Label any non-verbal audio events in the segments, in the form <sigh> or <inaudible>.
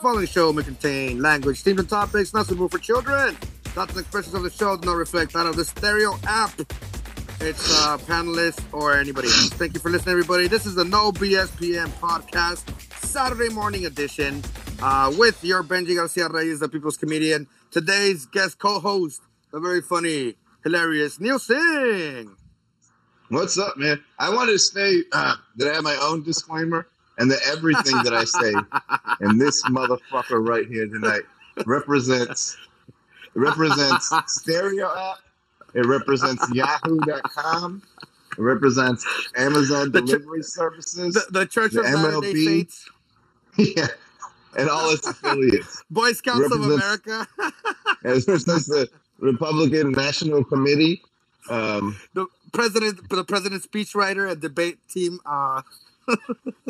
following show may contain language, themes, and topics not suitable for children. Thoughts and expressions of the show do not reflect that of the Stereo app, its uh, panelists, or anybody else. Thank you for listening, everybody. This is the No BSPN podcast, Saturday morning edition, uh, with your Benji Garcia Reyes, the People's Comedian. Today's guest co-host, the very funny, hilarious Neil Singh. What's up, man? I want to say uh, that I have my own disclaimer and that everything that I say <laughs> and this motherfucker right here tonight represents represents Stereo app. It represents Yahoo.com. It represents Amazon The ch- delivery services. The, the Church The of MLB. <laughs> Yeah, and all its affiliates. Boy Scouts of America, <laughs> it represents the Republican National Committee. Um, the president, the president's speechwriter and debate team. Uh, <laughs>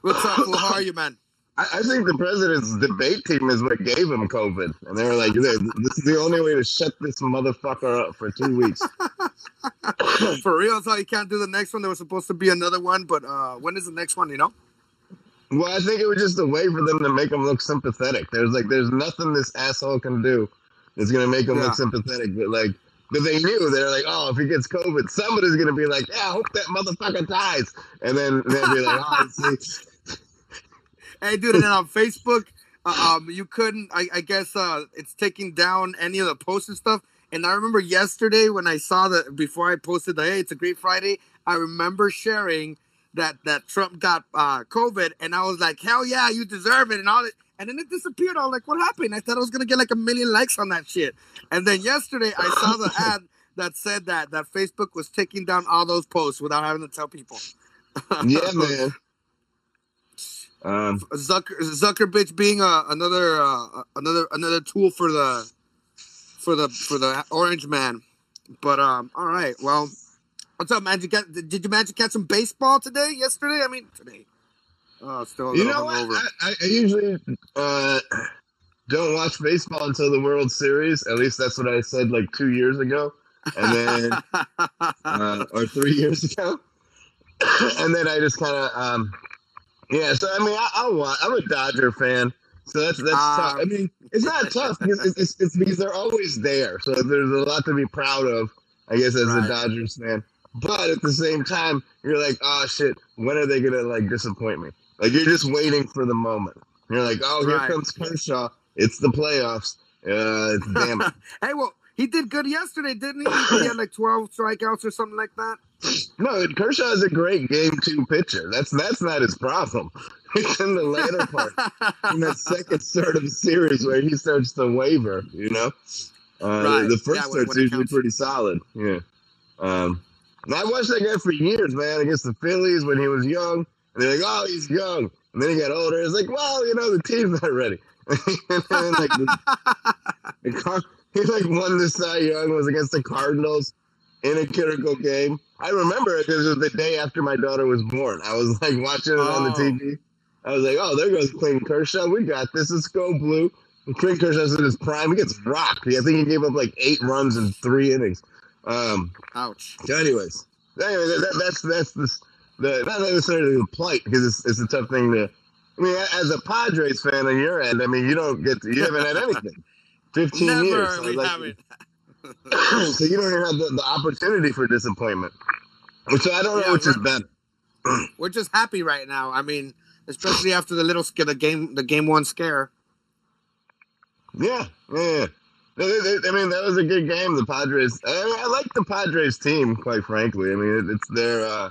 what's up? Fool? How are you, man? I, I think the president's debate team is what gave him COVID, and they were like, "This is the only way to shut this motherfucker up for two weeks." <laughs> For real, so you can't do the next one. There was supposed to be another one, but uh, when is the next one? You know? Well, I think it was just a way for them to make him look sympathetic. There's like, there's nothing this asshole can do that's gonna make him Yeah. look sympathetic. But like, but they knew they're like, oh, if he gets COVID, somebody's gonna be like, yeah, I hope that motherfucker dies, and then they'll be like, oh, <laughs> see, Hey, dude, and then on Facebook, uh, um, you couldn't. I, I guess uh, it's taking down any of the posts and stuff. And I remember yesterday when I saw that before I posted the "Hey, it's a great Friday." I remember sharing that that Trump got uh, COVID, and I was like, "Hell yeah, you deserve it!" and all it. And then it disappeared. I was like, "What happened?" I thought I was gonna get like a million likes on that shit. And then yesterday, I saw the <laughs> ad that said that that Facebook was taking down all those posts without having to tell people. <laughs> yeah, man. Um, Zucker Zucker bitch being uh, another uh, another another tool for the for the for the orange man. But um, all right. Well, what's up, man? Did you, get, did you manage to catch some baseball today? Yesterday? I mean, today. Oh, still You know what? I, I usually uh, don't watch baseball until the World Series. At least that's what I said like two years ago, and then <laughs> uh, or three years ago, <coughs> and then I just kind of um, yeah. So I mean, I, I'll watch. I'm a Dodger fan, so that's that's tough. Um, I mean, it's not tough because it's, it's, it's because they're always there. So there's a lot to be proud of, I guess, as Right. a Dodgers fan. But at the same time, you're like, oh shit, when are they gonna like disappoint me? Like you're just waiting for the moment. You're like, oh, here Right. comes Kershaw. It's the playoffs. Uh, <laughs> damn it. hey, well, he did good yesterday, didn't he? He had like <laughs> twelve strikeouts or something like that. No, Kershaw is a great game two pitcher. That's that's not his problem. <laughs> It's in the later part, in that second third of the series where he starts to waver. You know, uh, Right. the first Yeah, when- third's when it usually counts. pretty solid. Yeah. Um, I watched that guy for years, man, against the Phillies when he was young. And they're like, "Oh, he's young," and then he got older. It's like, well, you know, the team's not ready. <laughs> and then, like, the, <laughs> the Car- he like won the Cy Young was against the Cardinals in a critical game. I remember it because it was the day after my daughter was born. I was like watching it on the Oh. TV. I was like, oh, there goes Clayton Kershaw. We got this. Let's go blue. And Clayton Kershaw's in his prime. He gets rocked. I think he gave up like eight runs in three innings. Um, Ouch. so anyways, anyway, that, that, that's that's the, the not necessarily the plight because it's, it's a tough thing to. I mean, as a Padres fan on your end, I mean, you don't get to, you haven't had anything. <laughs> Fifteen Never. years. So, we like, <clears throat> <laughs> so you don't even have the, the opportunity for disappointment. So I don't know Yeah, which is better. <clears throat> We're just happy right now. I mean, especially after the little scare, the game, the game one scare. Yeah, yeah. I mean, that was a good game. The Padres. I, mean, I like the Padres team, quite frankly. I mean, it's their. Uh,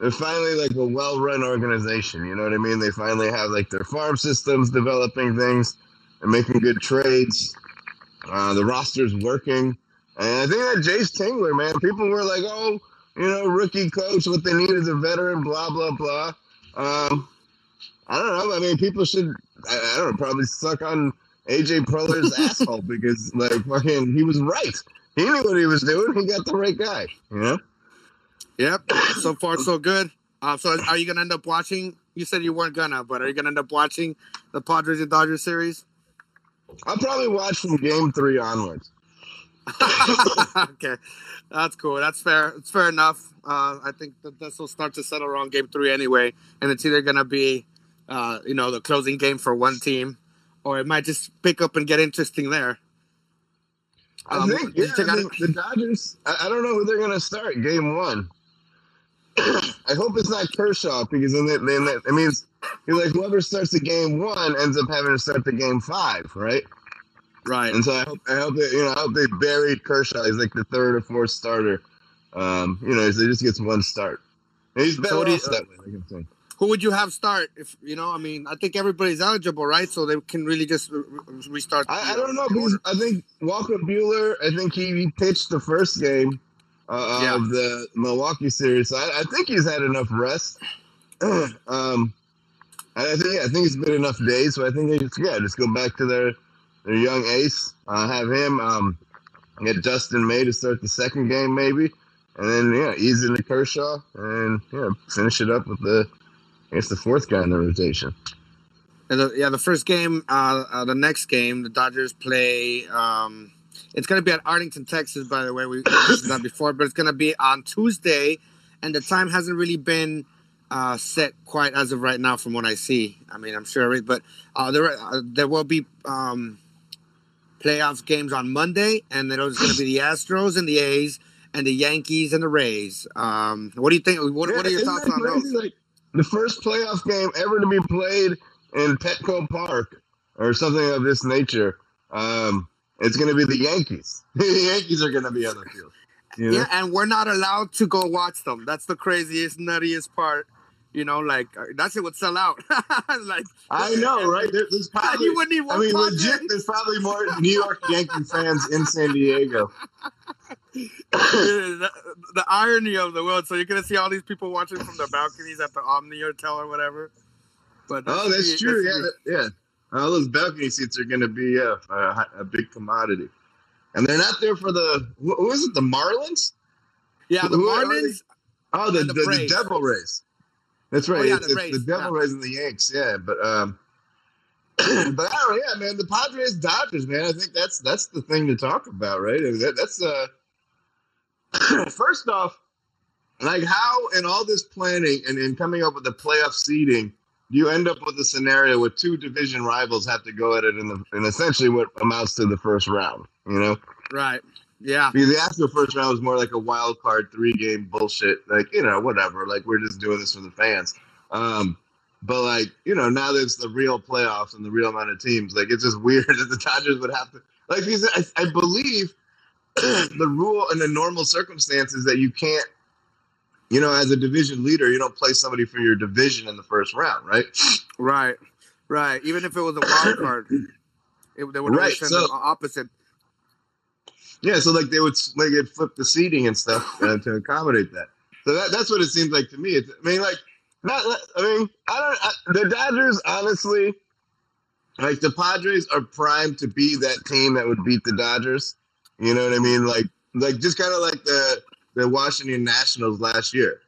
they're finally like a well-run organization. You know what I mean? They finally have like their farm systems developing things and making good trades. Uh, the roster's working, and I think that Jayce Tingler, man, people were like, "Oh, you know, rookie coach. What they need is a veteran." Blah blah blah. Um, I don't know. I mean, people should. I, I don't know. Probably suck on AJ Preller's <laughs> asshole because like fucking he was right. He knew what he was doing. He got the right guy. You know. Yep. So far, so good. Uh, so, are you gonna end up watching? You said you weren't gonna, but are you gonna end up watching the Padres and Dodgers series? I'll probably watch from game three onwards. <laughs> okay, that's cool. That's fair. It's fair enough. Uh, I think that this will start to settle around game three anyway, and it's either gonna be uh, you know, the closing game for one team, or it might just pick up and get interesting there. I Um, think, yeah, I think the Dodgers. I, I don't know who they're going to start game one. <coughs> I hope it's not Kershaw because then, that then that, it means you're like whoever starts the game one ends up having to start the game five, right? right. And so I hope, I hope that, you know I hope they buried Kershaw. He's like the third or fourth starter. Um, you know, so he just gets one start. And he's better do you- that way. Like I'm saying. Who would you have start if you know? I mean, I think everybody's eligible, right? So they can really just re- re- restart. I, I don't know because. I think Walker Buehler. I think he, he pitched the first game uh, Yeah. of the Milwaukee series. So I, I think he's had enough rest. <clears throat> um, I think yeah, I think it's been enough days. So I think they just yeah just go back to their their young ace. Uh, have him um, get Dustin May to start the second game maybe, and then yeah ease into Kershaw and yeah finish it up with the I guess the fourth guy in the rotation. And the, yeah, the first game, uh, uh, the next game, the Dodgers play. Um, it's going to be at Arlington, Texas. By the way, we mentioned that before, but it's going to be on Tuesday, and the time hasn't really been uh, set quite as of right now, from what I see. I mean, I'm sure, but uh, there uh, there will be um, playoffs games on Monday, and then it's going to be the Astros and the A's and the Yankees and the Rays. Um, what do you think? What, what are your thoughts on those? Like the first playoff game ever to be played in Petco Park or something of this nature. Um, it's going to be the Yankees. <laughs> the Yankees are going to be on the field. You know? Yeah, and we're not allowed to go watch them. That's the craziest, nuttiest part. You know, like uh, that shit would sell out. <laughs> like I know, right? There, there's <laughs> probably, you wouldn't need I mean, legit. There's probably more New York Yankee fans in San Diego. the, the irony of the world. So you're gonna see all these people watching from the balconies at the Omni Hotel or whatever. But Oh, that's true. Yeah, gonna that, yeah. All those balcony seats are going to be yeah, a, a big commodity, and they're not there for the who is it? The Marlins? yeah, the who Marlins. Oh, the, the, the the, Devil Rays. That's right. Oh, yeah, it's, the it's the Devil yeah. Rays and the Yanks. Yeah, but um, <clears throat> but I don't. Yeah, man, the Padres Dodgers, man. I think that's that's the thing to talk about, right? I mean, that, that's uh, <clears throat> first off, like how in all this planning and, and coming up with the playoff seeding, you end up with a scenario where two division rivals have to go at it in the in essentially what amounts to the first round? You know. Right. Yeah. Because the actual first round was more like a wild card three game bullshit. Like, you know, whatever. Like we're just doing this for the fans. Um, but like, you know, now there's the real playoffs and the real amount of teams. Like it's just <laughs> weird that the Dodgers would have to like because I, I believe <clears throat> the rule in the normal circumstances that you can't you know, as a division leader, you don't play somebody for your division in the first round, right? Right. Right. Even if it was a wild <coughs> card, it, they would Right, send so- the opposite. Yeah, so like they would like they'd flip the seating and stuff uh, to accommodate that. So that that's what it seems like to me. It's, I mean, like not. I mean, I don't. I, the Dodgers, honestly, like the Padres are primed to be that team that would beat the Dodgers. You know what I mean? Like, like just kind of like the the Washington Nationals last year,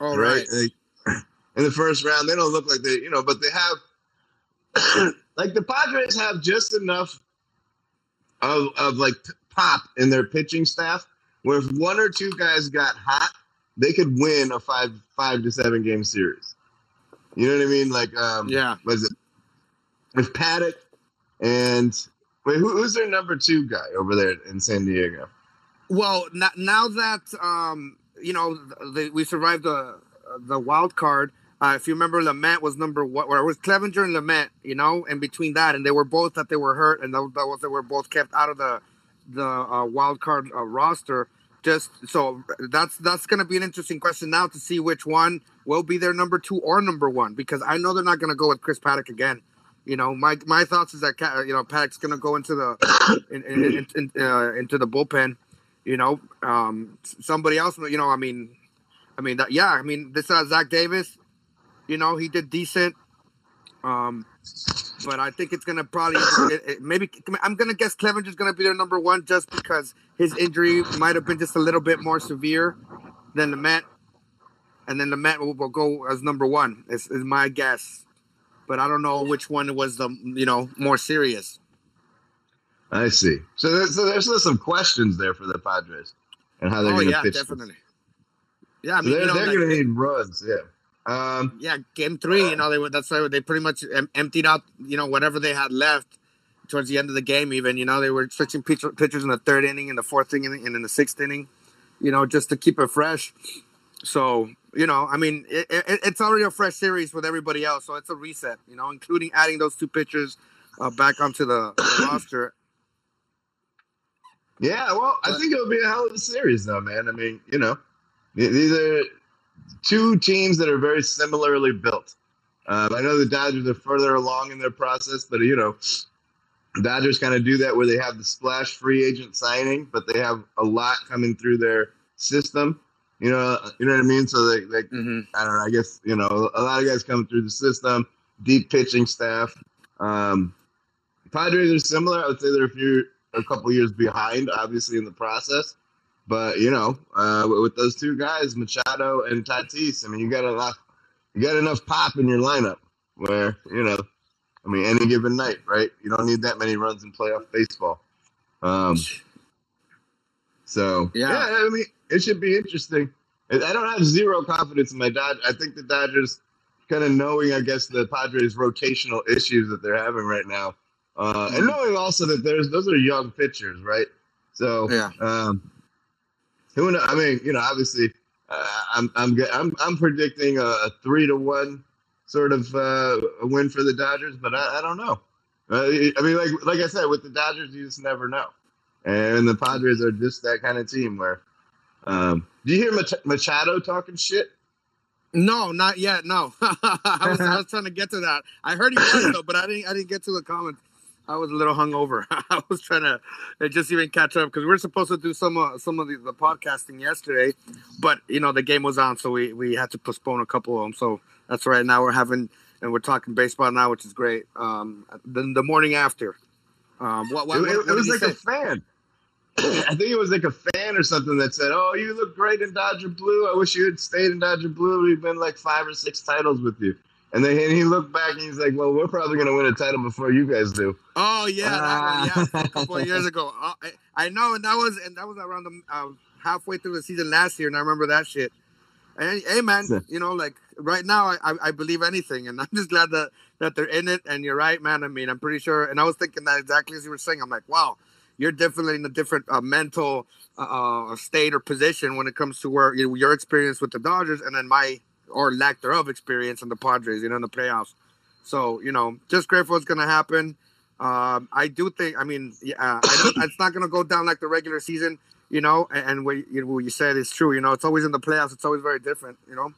Oh, right. Like, <clears throat> in the first round, they don't look like they, you know, but they have <clears throat> like the Padres have just enough of of like pop in their pitching staff where if one or two guys got hot, they could win a five five to seven game series. You know what I mean? Like um Yeah. was it with Paddack and wait, who, who's their number two guy over there in San Diego? Well, now, that um, you know the, we survived the the wild card. Uh, if you remember, Lamet was number one, or it was Clevinger and Lamet, you know, and between that, and they were both that they were hurt, and that, that was they were both kept out of the the uh, wild card uh, roster. Just so that's that's going to be an interesting question now to see which one will be their number two or number one, because I know they're not going to go with Chris Paddack again. You know, my my thoughts is that you know Paddack's going to go into the in, in, in, uh, into the bullpen you know, um, somebody else, you know, I mean, I mean that, yeah, I mean, this uh, Zach Davies, you know, he did decent. Um, but I think it's gonna probably it, it- maybe I'm gonna guess Clevinger's gonna be their number one just because his injury might have been just a little bit more severe than the Met, and then the Met will, will go as number one. Is, is my guess, but I don't know which one was the you know more serious. I see. So, there's, so there's some questions there for the Padres and how they're Oh going to yeah, pitch. this. definitely. Yeah, I So mean, they're you know, they're like- going to need runs. Yeah. Um, yeah, game three. You know, they that's why they pretty much em- emptied out. You know, whatever they had left towards the end of the game. Even you know, they were switching pitcher, pitchers in the third inning, in the fourth inning, and in the sixth inning. You know, just to keep it fresh. So you know, I mean, it, it, it's already a fresh series with everybody else, so it's a reset. You know, including adding those two pitchers uh, back onto the, the roster. Yeah, well, I think it'll be a hell of a series, though, man. I mean, you know, these are two teams that are very similarly built. Um, I know the Dodgers are further along in their process, but you know, Dodgers kind of do that where they have the splash free agent signing, but they have a lot coming through their system. You know, you know what I mean. So they, they mm-hmm. I don't know. I guess you know a lot of guys coming through the system, deep pitching staff. Um, Padres are similar. I would say they're a few, a couple years behind, obviously in the process. But you know, uh, with those two guys, Machado and Tatis, I mean, you got enough, you got enough pop in your lineup where you know, I mean, any given night, right? You don't need that many runs in playoff baseball. Um, so yeah. yeah, I mean, it should be interesting. I don't have zero confidence in my Dodgers. I think the Dodgers, kind of knowing, I guess, the Padres' rotational issues that they're having right now, uh, and mm-hmm. knowing also that there's those are young pitchers, right? So yeah. Um, who knows? I mean, you know, obviously, uh, I'm I'm I'm I'm predicting a, a, three to one sort of uh, win for the Dodgers, but I, I don't know. Uh, I mean, like like I said, with the Dodgers, you just never know, and the Padres are just that kind of team where. Um, do you hear Mach- Machado talking shit? No, not yet. No, <laughs> I, was, I was trying to get to that. I heard he was though, but I didn't. I didn't get to the comments. I was a little hungover. <laughs> I was trying to just even catch up because we are supposed to do some uh, some of the, the, podcasting yesterday, but you know the game was on, so we we had to postpone a couple of them. So that's right. Now we're having and we're talking baseball now, which is great. Um, the, the morning after. Um, what, what, it, what, it was like say? a fan. I think it was like a fan or something that said, "Oh, you look great in Dodger blue. I wish you had stayed in Dodger blue. We've been like five or six titles with you." And then and he looked back and he's like, "Well, we're probably going to win a title before you guys do." Oh yeah, one, yeah, a couple of years ago. Uh, I, I, know, and that was and that was around the uh, halfway through the season last year, and I remember that shit. And hey, man, you know, like right now, I, I believe anything, and <laughs> I'm just glad that that they're in it. And you're right, man. I mean, I'm pretty sure. And I was thinking that exactly as you were saying. I'm like, wow, you're definitely in a different uh, mental uh, uh state or position when it comes to where you know, your experience with the Dodgers, and then my or lack thereof experience in the Padres, you know, in the playoffs. So, you know, just grateful it's going to happen. Um, I do think, I mean, yeah, I <coughs> it's not going to go down like the regular season, you know, and, and what, you what you said is true. You know, it's always in the playoffs. It's always very different, you know,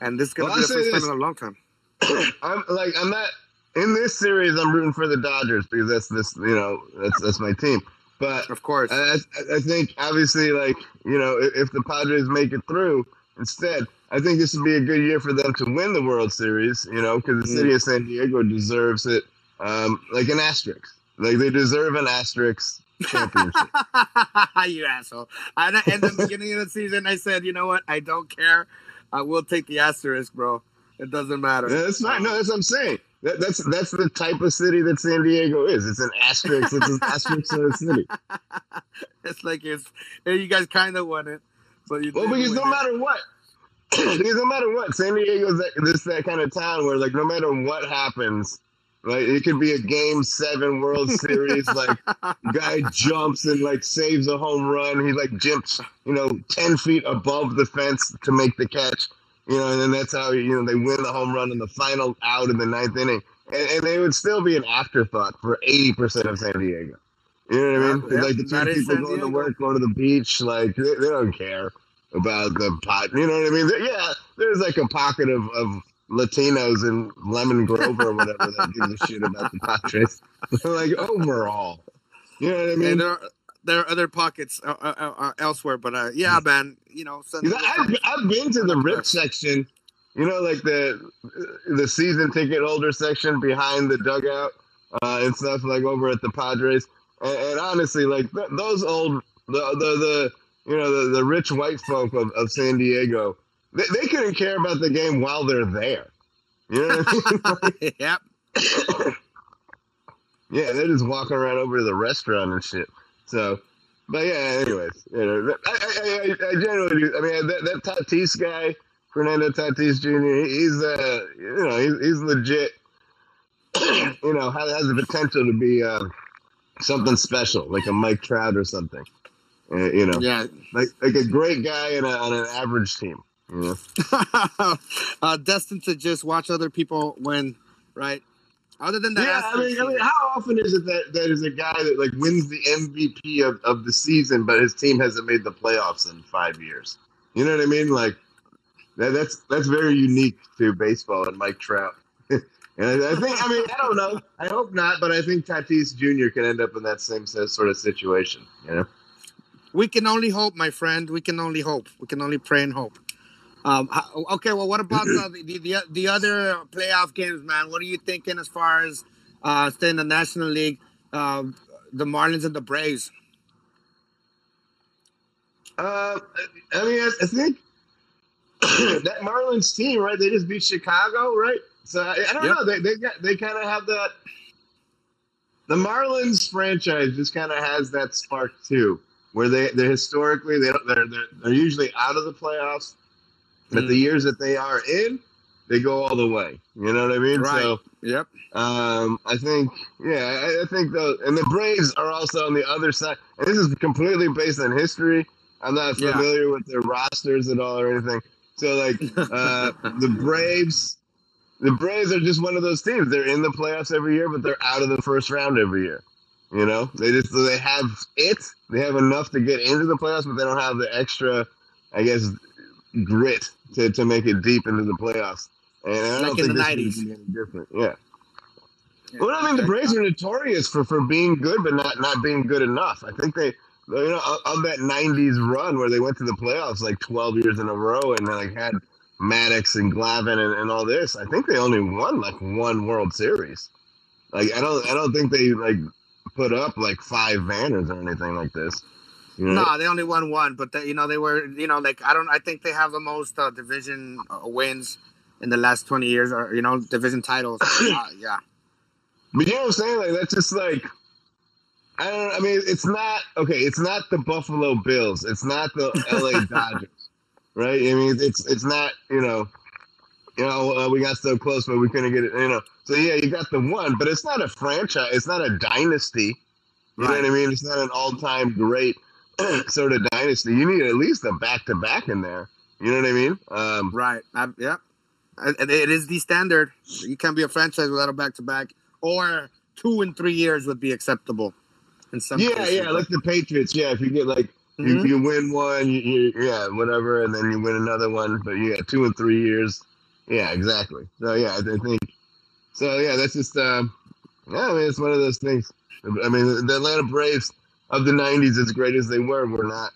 and this is going to well, be the first this. time in a long time. <coughs> I'm like, I'm not in this series. I'm rooting for the Dodgers because that's this, you know, that's, that's my team. But of course, I, I think obviously, like, you know, if, if the Padres make it through instead, I think this would be a good year for them to win the World Series, you know, because the city of San Diego deserves it um, like an asterisk. Like they deserve an asterisk championship. <laughs> you asshole. And in the beginning of the season, I said, you know what? I don't care. I will take the asterisk, bro. It doesn't matter. Yeah, that's fine. No, that's what I'm saying. That, that's that's the type of city that San Diego is. It's an asterisk. It's an asterisk of a city. <laughs> It's like it's. You guys kind of won it, but you. Well, because no it. matter what, because no matter what, San Diego's that, this that kind of town where like no matter what happens, like it could be a game seven World Series, like <laughs> guy jumps and like saves a home run. He like jumps, you know, ten feet above the fence to make the catch. You know, and then that's how you know they win the home run in the final out in the ninth inning, and, and they would still be an afterthought for eighty percent of San Diego. You know what I mean? like the two people going to work, going to the beach, like they, they don't care about the pot. You know what I mean? Yeah, there's like a pocket of, of Latinos in Lemon Grove or whatever that give a shit about the Padres. <laughs> like overall, you know what I mean? And there are there are other pockets uh, uh, uh, uh elsewhere, but uh, yeah, man, you know. I've, I've been to the rip section. You know, like the the season ticket holder section behind the dugout uh, and stuff, like over at the Padres. And, and honestly, like th- those old the the the you know, the, the rich white folk of, of San Diego, they, they couldn't care about the game while they're there. You know what I mean? <laughs> <laughs> yep. <coughs> yeah, they're just walking around over to the restaurant and shit. So, but yeah, anyways, you know, I, I, I, I generally, I mean, that, that Tatis guy, Fernando Tatis Jr. He's uh, you know, he's, he's legit. <coughs> you know, has, has the potential to be uh, something special, like a Mike Trout or something. Uh, you know, Yeah. like like a great guy in a, on an average team. You know? <laughs> uh, destined to just watch other people win, right? Other than that, Yeah, I mean, I mean, how often is it that that is a guy that like wins the MVP of, of the season, but his team hasn't made the playoffs in five years? You know what I mean? Like that, that's that's very unique to baseball and Mike Trout. <laughs> and I, I think, I mean, I don't know. I hope not, but I think Tatis Jr. can end up in that same sort of situation. You know? We can only hope, my friend. We can only hope. We can only pray and hope. Um, okay, well, what about the, the, the the other playoff games, man? What are you thinking as far as uh, staying in the National League, um, the Marlins and the Braves? Uh, I mean, I, I think <coughs> that Marlins team, right? They just beat Chicago, right? So I, I don't Yep. know. They they got they kind of have that. The Marlins franchise just kind of has that spark too, where they they historically they don't they're they're, they're usually out of the playoffs, but Mm. the years that they are in, they go all the way. You know what I mean? Right. So Yep. um, I think, yeah, I, I think the and the Braves are also on the other side. And this is completely based on history. I'm not Yeah. familiar with their rosters at all or anything. So like uh, <laughs> the Braves, the Braves are just one of those teams. They're in the playoffs every year, but they're out of the first round every year. You know, they just they have it. They have enough to get into the playoffs, but they don't have the extra, I guess, grit to, to make it deep into the playoffs. And I Like don't in think the 90s. is any different. Yeah. Well, I mean, the Braves are notorious for, for being good, but not, not being good enough. I think they, you know, of- of that '90s run where they went to the playoffs like 12 years in a row, and they like had Maddux and Glavine and, and all this. I think they only won like one World Series. Like I don't, I don't think they like put up like five banners or anything like this. You know? No, they only won one, but they, you know they were you know like I don't I think they have the most uh, division uh, wins in the last twenty years, or you know division titles. <coughs> uh, yeah, But you know what I'm saying? Like that's just like I don't. I mean, it's not okay. It's not the Buffalo Bills. It's not the L.A. <laughs> Dodgers, right? I mean, it's it's not. You know, you know, uh, we got so close, but we couldn't get it. You know, so yeah, you got the one, but it's not a franchise. It's not a dynasty. You know what I mean? It's not an all-time great <clears throat> sort of dynasty. You need at least a back-to-back in there. You know what I mean? Um, right. I, yeah, it, it is the standard. You can't be a franchise without a back to back, or two and three years would be acceptable. In some yeah, cases, yeah, like the Patriots. Yeah, if you get like Mhm. You, you win one, you, you, yeah, whatever, and then you win another one. But yeah, two and three years. Yeah, exactly. So yeah, I think. So yeah, that's just. Um, yeah, I mean, it's one of those things. I mean, the Atlanta Braves of the '90s, as great as they were, were not.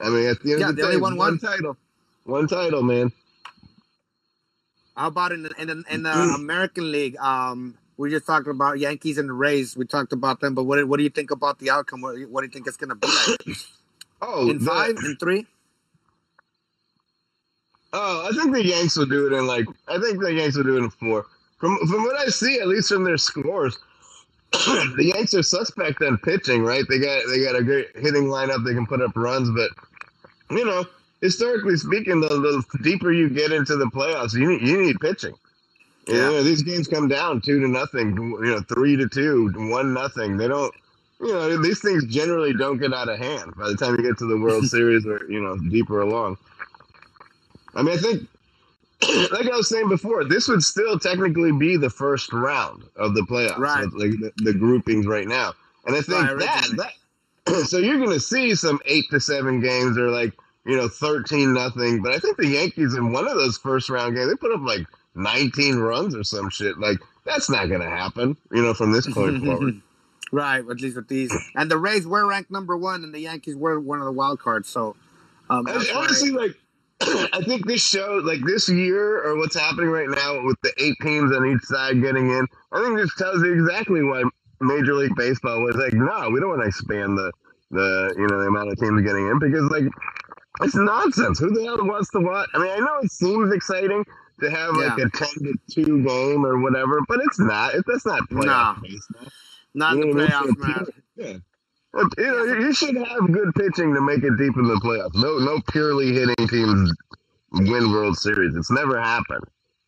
I mean, at the end Yeah, of the they day, won one title, one title, man. How about in the in the, in the Mm. American League? Um, we just talked about Yankees and the Rays. We talked about them, but what what do you think about the outcome? What, what do you think it's going to be like? <coughs> Oh, in the- five, in three? Oh, I think the Yanks will do it in like. I think the Yanks will do it in four. From from what I see, at least from their scores, <clears throat> the Yanks are suspect on pitching. Right? They got they got a great hitting lineup. They can put up runs, but you know, historically speaking, the, the deeper you get into the playoffs, you need you need pitching. You Yeah. know, these games come down two to nothing. You know, three to two, one nothing. They don't. You know, these things generally don't get out of hand by the time you get to the World <laughs> Series or you know deeper along. I mean, I think, <clears throat> like I was saying before, this would still technically be the first round of the playoffs, Right. like the, the groupings right now. And I think Right, that, that <clears throat> so you're going to see some eight to seven games or like you know thirteen nothing. But I think the Yankees in one of those first round games they put up like 19 runs or some shit. Like that's not going to happen, you know, from this point <laughs> forward. right, at least with these. And the Rays were ranked number one, and the Yankees were one of the wild cards. So, um, honestly, like, <clears throat> I think this show, like this year, or what's happening right now with the eight teams on each side getting in, I think this tells you exactly why Major League Baseball was like, no, we don't want to expand the the you know the amount of teams getting in because like it's nonsense. Who the hell wants to watch? I mean, I know it seems exciting to have like Yeah. a ten to two game or whatever, but it's not. It, that's not playoff Nah. baseball. not You know the what I playoffs, man. Yeah. You know, you should have good pitching to make it deep in the playoffs. No, no purely hitting teams win World Series. It's never happened.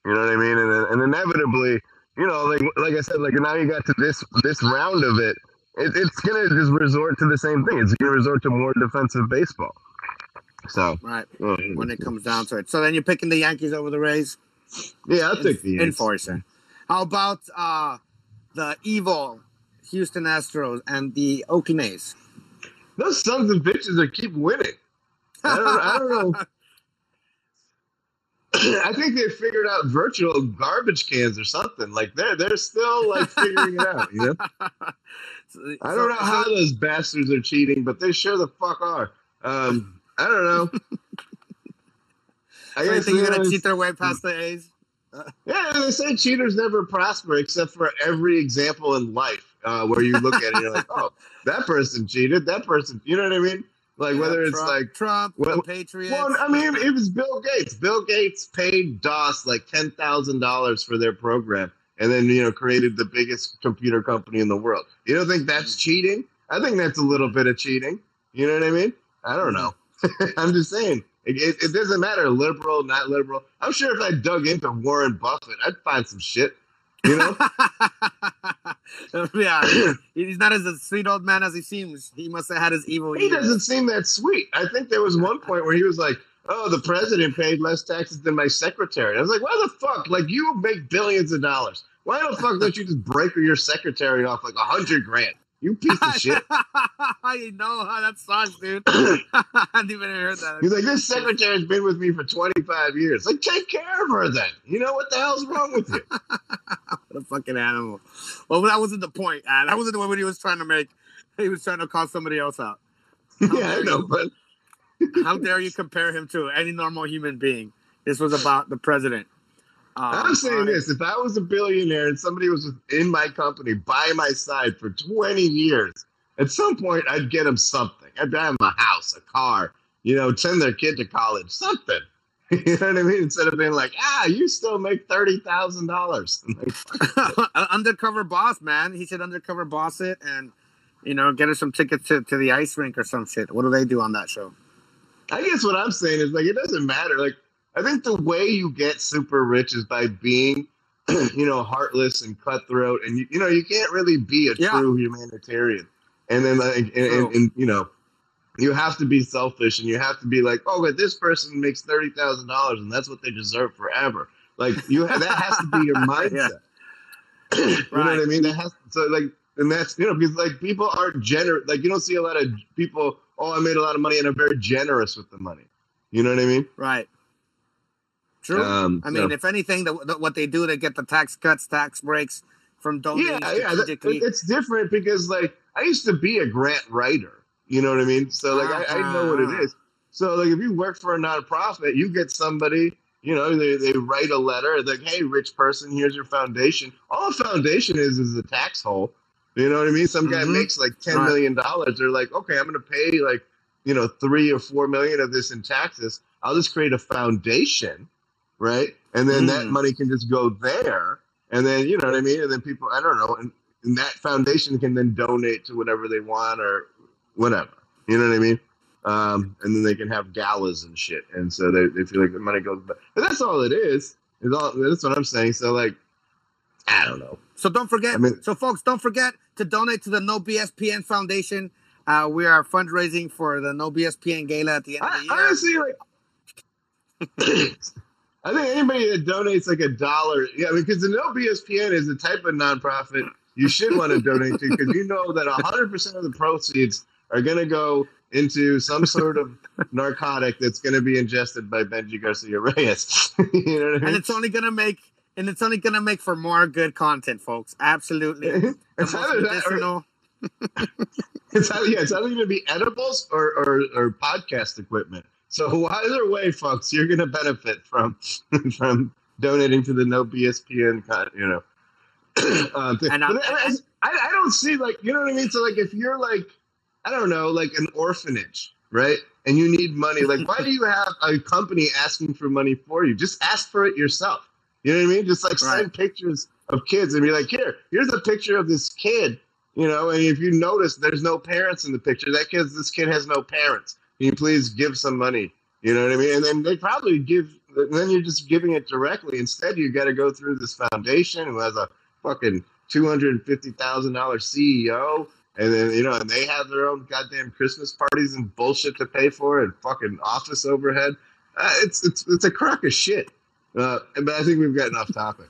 You know what I mean? And, and inevitably, you know, like like I said, like now you got to this this round of it, it it's gonna just resort to the same thing. It's gonna resort to more defensive baseball. So right when it comes down to it. So then you're picking the Yankees over the Rays. Yeah, I'll take the Yankees. Enforcer. How about uh, the evil Houston Astros and the Oakland A's? Those sons of bitches that keep winning. I don't, I don't know. <laughs> <clears throat> I think they figured out virtual garbage cans or something. Like they're they're still like figuring it out. You know. <laughs> so, I don't know how those bastards are cheating, but they sure the fuck are. Um, I don't know. <laughs> I guess think you're gonna cheat their way past the A's. yeah, they say cheaters never prosper, except for every example in life uh, where you look at it, and you're like, <laughs> oh, that person cheated. That person, you know what I mean? Like yeah, whether it's Trump, like Trump, well, the Patriots. Well, I mean, <laughs> it was Bill Gates. Bill Gates paid DOS like ten thousand dollars for their program, and then you know created the biggest computer company in the world. You don't think that's mm. cheating? I think that's a little bit of cheating. You know what I mean? I don't know. <laughs> I'm just saying. It, it, it, doesn't matter, liberal, not liberal. I'm sure if I dug into Warren Buffett, I'd find some shit. You know? <laughs> yeah, he's not as a sweet old man as he seems. He must have had his evil. He years. doesn't seem that sweet. I think there was one point where he was like, "Oh, the president paid less taxes than my secretary." I was like, "Why the fuck? Like you make billions of dollars. Why the fuck don't you just break your secretary off like a hundred grand?" You piece of shit. <laughs> I know how that sucks, dude. <clears throat> <laughs> I hadn't even heard that. He's like, this secretary's been with me for 25 years. Like, take care of her then. You know what the hell's wrong with you? <laughs> what a fucking animal. Well, that wasn't the point, That wasn't the point he was trying to make. He was trying to call somebody else out. How yeah, I know, you, but. how dare you compare him to any normal human being? This was about the president. Um, I'm saying this: if I was a billionaire and somebody was in my company by my side for 20 years, at some point I'd get them something. I'd buy them a house, a car, you know, send their kid to college, something. <laughs> you know what I mean? Instead of being like, ah, you still make thirty thousand dollars. <laughs> <laughs> undercover boss, man. He said undercover boss it, and you know, get us some tickets to, to the ice rink or some shit. What do they do on that show? I guess what I'm saying is like it doesn't matter. Like I think the way you get super rich is by being, <clears throat> you know, heartless and cutthroat, and you, you know, you can't really be a yeah. true humanitarian. And then, like, and, and, and, you know, you have to be selfish, and you have to be like, oh, but this person makes thirty thousand dollars, and that's what they deserve forever. Like you, that has to be your <laughs> mindset. yeah. you right. know what I mean? That has so like, and that's you know because like people aren't generous. Like you don't see a lot of people. Oh, I made a lot of money, and I'm very generous with the money. You know what I mean? Right. True. Um, I mean, so. if anything, the, the, what they do to get the tax cuts, tax breaks from donating. Yeah, yeah, that, it's different because like I used to be a grant writer. You know what I mean? So like uh-huh. I, I, know what it uh-huh. So like if you work for a nonprofit, you get somebody. You know, they, they write a letter like, "Hey, rich person, here's your foundation." All a foundation is is a tax hole. You know what I mean? Some guy mm-hmm. makes like ten million dollars. They're like, "Okay, I'm going to pay like you know three or four million of this in taxes. I'll just create a foundation." Right? And then mm. that money can just go there, and then you know what I mean. And then people, I don't know, and, and that foundation can then donate to whatever they want or whatever. You know what I mean? Um, and then they can have galas and shit, and so they, they feel like the money goes back. But that's all it is. Is all that's what I'm saying. So like, I don't know. So don't forget. I mean, so folks, don't forget to donate to the No BSPN Foundation. Uh, we are fundraising for the No BSPN Gala at the end of the year. Honestly, like. <laughs> I think anybody that donates like a dollar, yeah, because the No BSPN is the type of nonprofit you should want to <laughs> donate to because you know that 100% of the proceeds are going to go into some sort of narcotic that's going to be ingested by Benji Garcia Reyes. <laughs> you know what I mean? And it's only going to make and it's only going to make for more good content, folks. Absolutely. <laughs> it's either that or, it's either, yeah, it's either going to be edibles or, or, or podcast equipment. So either way, folks, you're going to benefit from <laughs> from donating to the No BSPN, you know. <clears throat> um, and I, I, I don't see like you know what I mean. So like if you're like I don't know like an orphanage, right? And you need money, like why do you have a company asking for money for you? Just ask for it yourself. You know what I mean? Just like right. send pictures of kids and be like, here, here's a picture of this kid. You know, and if you notice, there's no parents in the picture. That kid, this kid has no parents. Can you please give some money You know what I mean? And then they probably give. Then you're just giving it directly. Instead, you got to go through this foundation who has a fucking two hundred and fifty thousand dollar CEO, and then you know, and they have their own goddamn Christmas parties and bullshit to pay for, and fucking office overhead. Uh, it's it's it's a crock of shit. Uh, but I think we've gotten off topic.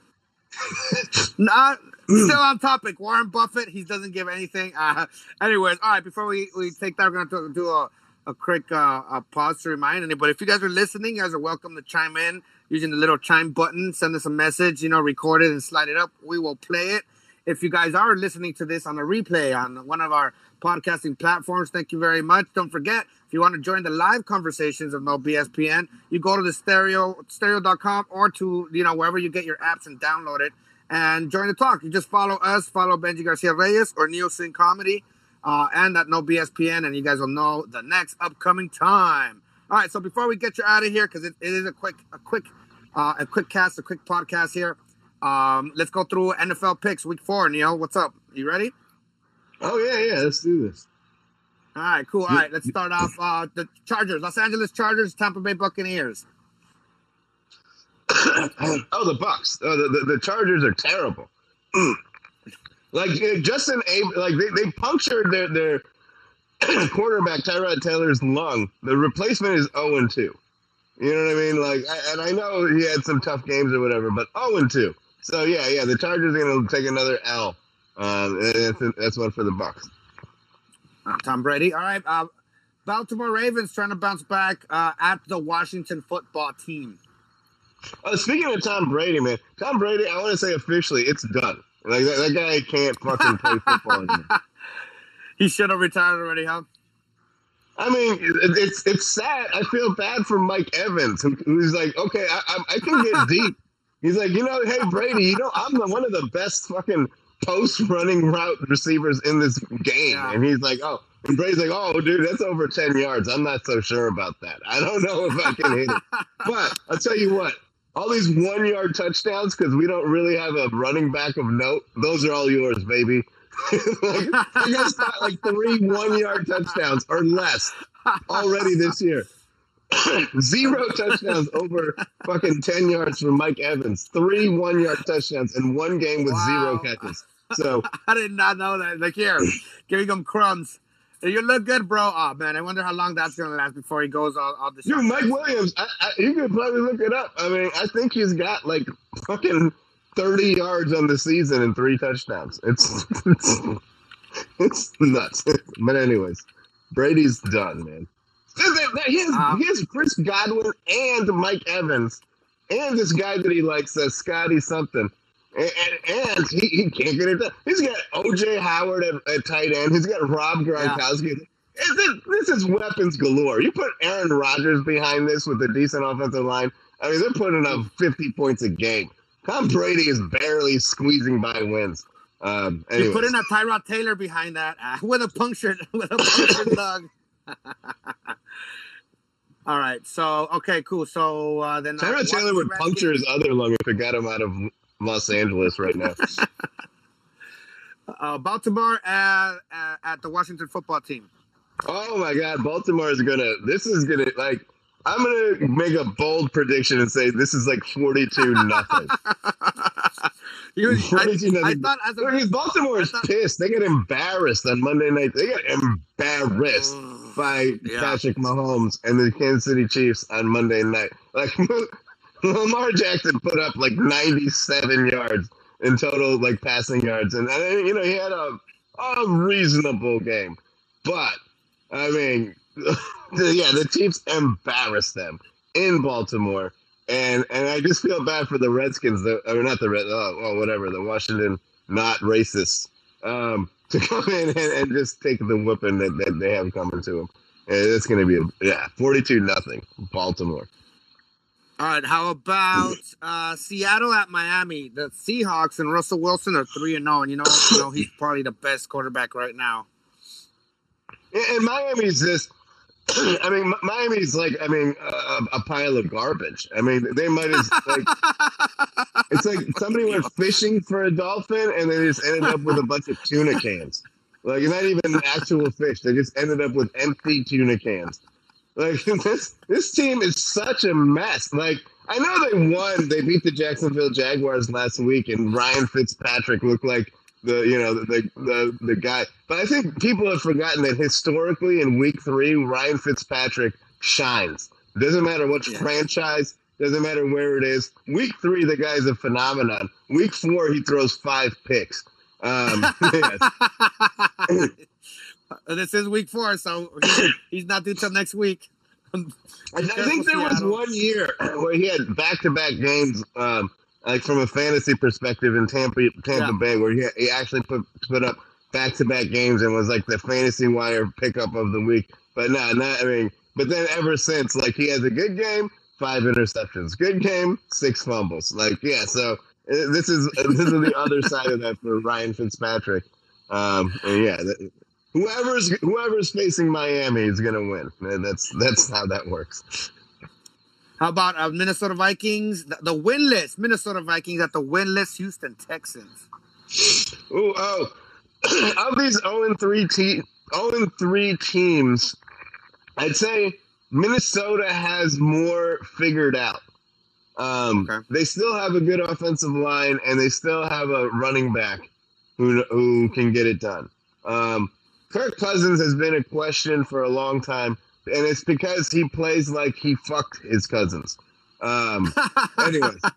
<laughs> Not still on topic. Warren Buffett, he doesn't give anything. Uh, anyways, all right. Before we, we take that, we're gonna do a, a quick uh, a pause to remind anybody. If you guys are listening, you guys are welcome to chime in using the little chime button. Send us a message. You know, record it and slide it up. We will play it. If you guys are listening to this on a replay on one of our podcasting platforms, thank you very much. Don't forget, if you want to join the live conversations of No BSPN, you go to the stereo stereo.com or to you know wherever you get your apps and download it and join the talk. You just follow us, follow Benji Garcia Reyes or Neil Singh Comedy, uh, and that No BSPN, and you guys will know the next upcoming time. All right, so before we get you out of here, because it, it is a quick, a quick, uh, a quick cast, a quick podcast here. Um, let's go through NFL picks week four. Neil, what's up? You ready? Oh yeah, yeah. Let's do this. All right, cool. All right, let's start off. Uh, the Chargers, Los Angeles Chargers, Tampa Bay Buccaneers. <coughs> oh, the Bucks. Oh, the, the, the Chargers are terrible. <clears throat> like uh, Justin, like they, they punctured their their <clears throat> quarterback Tyrod Taylor's lung. The replacement is zero and two. You know what I mean? Like, and I know he had some tough games or whatever, but zero and two. So yeah, yeah, the Chargers are going to take another L. Um, that's, that's one for the Bucks. Uh, Tom Brady. All right. Uh, Baltimore Ravens trying to bounce back uh, at the Washington football team. Uh, speaking of Tom Brady, man, Tom Brady, I want to say officially, it's done. Like that, that guy can't fucking play football anymore. <laughs> He should have retired already, huh? I mean, it's it's sad. I feel bad for Mike Evans, who, who's like, okay, I, I, I can get <laughs> deep. He's like, you know, hey Brady, you know, I'm the, one of the best fucking post running route receivers in this game, Yeah. and he's like, oh, and Brady's like, oh, dude, that's over ten yards. I'm not so sure about that. I don't know if I can hit it, <laughs> but I'll tell you what. All these one yard touchdowns because we don't really have a running back of note. Those are all yours, baby. <laughs> like, I got like three one yard touchdowns or less already this year. <coughs> Zero touchdowns over fucking 10 yards from Mike Evans. Three one yard touchdowns in one game with zero catches. So, <laughs> I did not know that. Like here, giving him crumbs. You look good, bro. Oh man, I wonder how long that's gonna last before he goes all, all the dude, Mike Williams, I, I, you could probably look it up. I mean, I think he's got like fucking 30 yards on the season and three touchdowns. It's, it's, <laughs> it's nuts. But, anyways, Brady's done, man. He has, Uh, he has Chris Godwin and Mike Evans and this guy that he likes, uh, Scotty something. And, and, and he, he can't get it done. He's got OJ Howard at, at tight end. He's got Rob Gronkowski. Is it- This is weapons galore. You put Aaron Rodgers behind this with a decent offensive line. I mean, they're putting up 50 points a game. Tom Brady is barely squeezing by wins. Um, You put in a Tyrod Taylor behind that uh, <laughs> with a punctured <laughs> with a punctured lung. <laughs> All right, so okay, cool. So uh, then uh, Tyrod Taylor would puncture his other lung if it got him out of Los Angeles right now. <laughs> uh, Baltimore at, uh, at the Washington football team. oh my God, Baltimore is gonna. This is gonna like. I'm gonna make a bold prediction and say this is like 42 <laughs> nothing. You, I, <laughs> 42 I nothing. thought as a Baltimore is thought- pissed. They get embarrassed on Monday night. They get embarrassed by Yeah. Patrick Mahomes and the Kansas City Chiefs on Monday night. Like Lamar Jackson put up like 97 yards in total, like passing yards, and, you know he had a a reasonable game, but I mean, <laughs> yeah, the Chiefs embarrassed them in Baltimore. And and I just feel bad for the Redskins, the, or not the Red, oh, whatever, the Washington not racists, um, <laughs> to come in and, and just take the whooping that, that they have coming to them. And it's going to be, yeah, 42 nothing, Baltimore. All right, how about uh, Seattle at Miami? The Seahawks and Russell Wilson are three and zero, and you know, you know he's <coughs> probably the best quarterback right now. And, and Miami's this. <clears throat> I mean, Miami's like, I mean, a, a pile of garbage. I mean, they might as, like, <laughs> it's like somebody went fishing for a dolphin and they just ended up with a bunch of tuna cans. Like, not even actual fish. They just ended up with empty tuna cans. Like <laughs> this, this team is such a mess. Like I know they won. They beat the Jacksonville Jaguars last week, and Ryan Fitzpatrick looked like the you know the the the guy. But I think people have forgotten that historically in Week Three, Ryan Fitzpatrick shines. Doesn't matter what yeah. franchise. Doesn't matter where it is. Week three, the guy's a phenomenon. Week four, he throws five picks. Um, <laughs> <laughs> this is week four, so he's, <coughs> he's not due till next week. I, <laughs> think there was one year where he had back-to-back games, um, like from a fantasy perspective in Tampa, Tampa yeah. Bay, where he, he actually put put up back-to-back games and was like the fantasy wire pickup of the week. But no, not I mean. But then ever since, like he has a good game, five interceptions, good game, six fumbles. Like yeah, so uh, this is this is the other side of that for Ryan Fitzpatrick. Um, yeah, whoever's whoever's facing Miami is going to win. That's that's how that works. How about uh, Minnesota Vikings? The, the, winless Minnesota Vikings at the winless Houston Texans. Ooh, oh, <clears throat> of these 0 3 te- 0 3 teams, I'd say Minnesota has more figured out. Um, okay. They still have a good offensive line, and they still have a running back who who can get it done. Um, Kirk Cousins has been a question for a long time, and it's because he plays like he fucked his cousins. Um, <laughs> anyways. <laughs>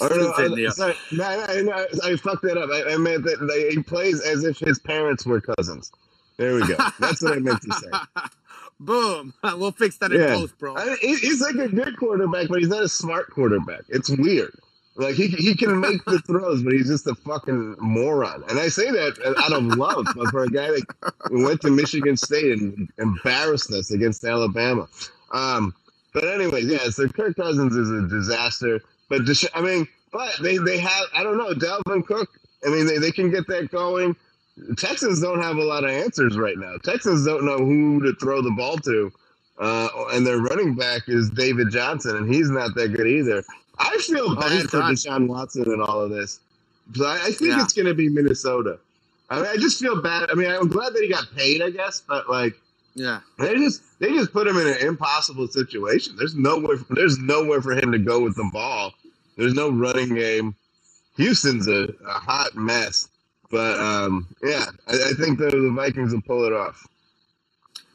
I, sorry, no, no, no, I fucked that up. I, I meant that he plays as if his parents were cousins. There we go. That's what I meant to say. <laughs> Boom. We'll fix that in post, bro. I he's like a good quarterback, but he's not a smart quarterback. It's weird. Like he he can make the throws, but he's just a fucking moron. And I say that out of love for a guy that went to Michigan State and embarrassed us against Alabama. Um, but anyways, yeah. So Kirk Cousins is a disaster. But I mean, but they they have I don't know Dalvin Cook. I mean, they, they can get that going. Texans don't have a lot of answers right now. Texans don't know who to throw the ball to. Uh, and their running back is David Johnson, and he's not that good either. I feel oh, bad for done. Deshaun Watson and all of this. So I, I think yeah. it's going to be Minnesota. I, mean, I just feel bad. I mean, I'm glad that he got paid, I guess, but like, yeah, they just they just put him in an impossible situation. There's nowhere <laughs> there's nowhere for him to go with the ball. There's no running game. Houston's a, a hot mess. But um, yeah, I, I think the, the Vikings will pull it off.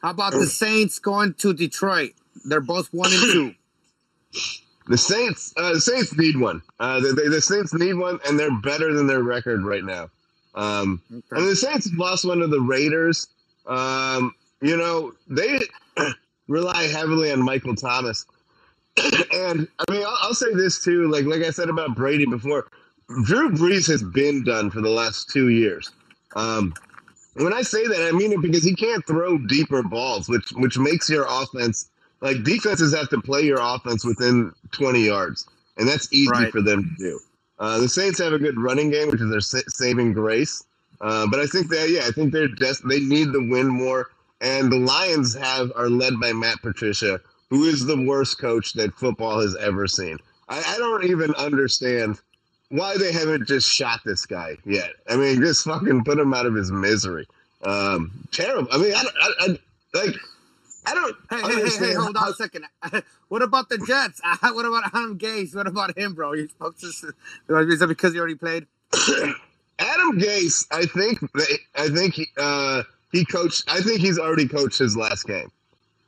How about the Saints going to Detroit? They're both one and two. <clears throat> The Saints, uh, the Saints need one. Uh, the, Saints need one, and they're better than their record right now. Um, okay. And the Saints lost one to the Raiders. Um, you know, they <clears throat> rely heavily on Michael Thomas. <clears throat> and I mean, I'll, I'll, say this too. Like, like I said about Brady before, Drew Brees has been done for the last two years. Um, when I say that, I mean it because he can't throw deeper balls, which which makes your offense like defenses have to play your offense within 20 yards, and that's easy right. for them to do. Uh, the Saints have a good running game, which is their sa- saving grace. Uh, but I think that yeah, I think they're just they need the win more. And the Lions have are led by Matt Patricia, who is the worst coach that football has ever seen. I, I don't even understand why they haven't just shot this guy yet. I mean, just fucking put him out of his misery. Um, terrible. I mean, I, I, I like. I don't. Hey, hey, hey, hey, hold on a second. <laughs> what about the Jets? <laughs> what about Adam Gase? What about him, bro? You? Is that because he already played? <coughs> Adam Gase, I think. I think he, uh, he coached. I think he's already coached his last game.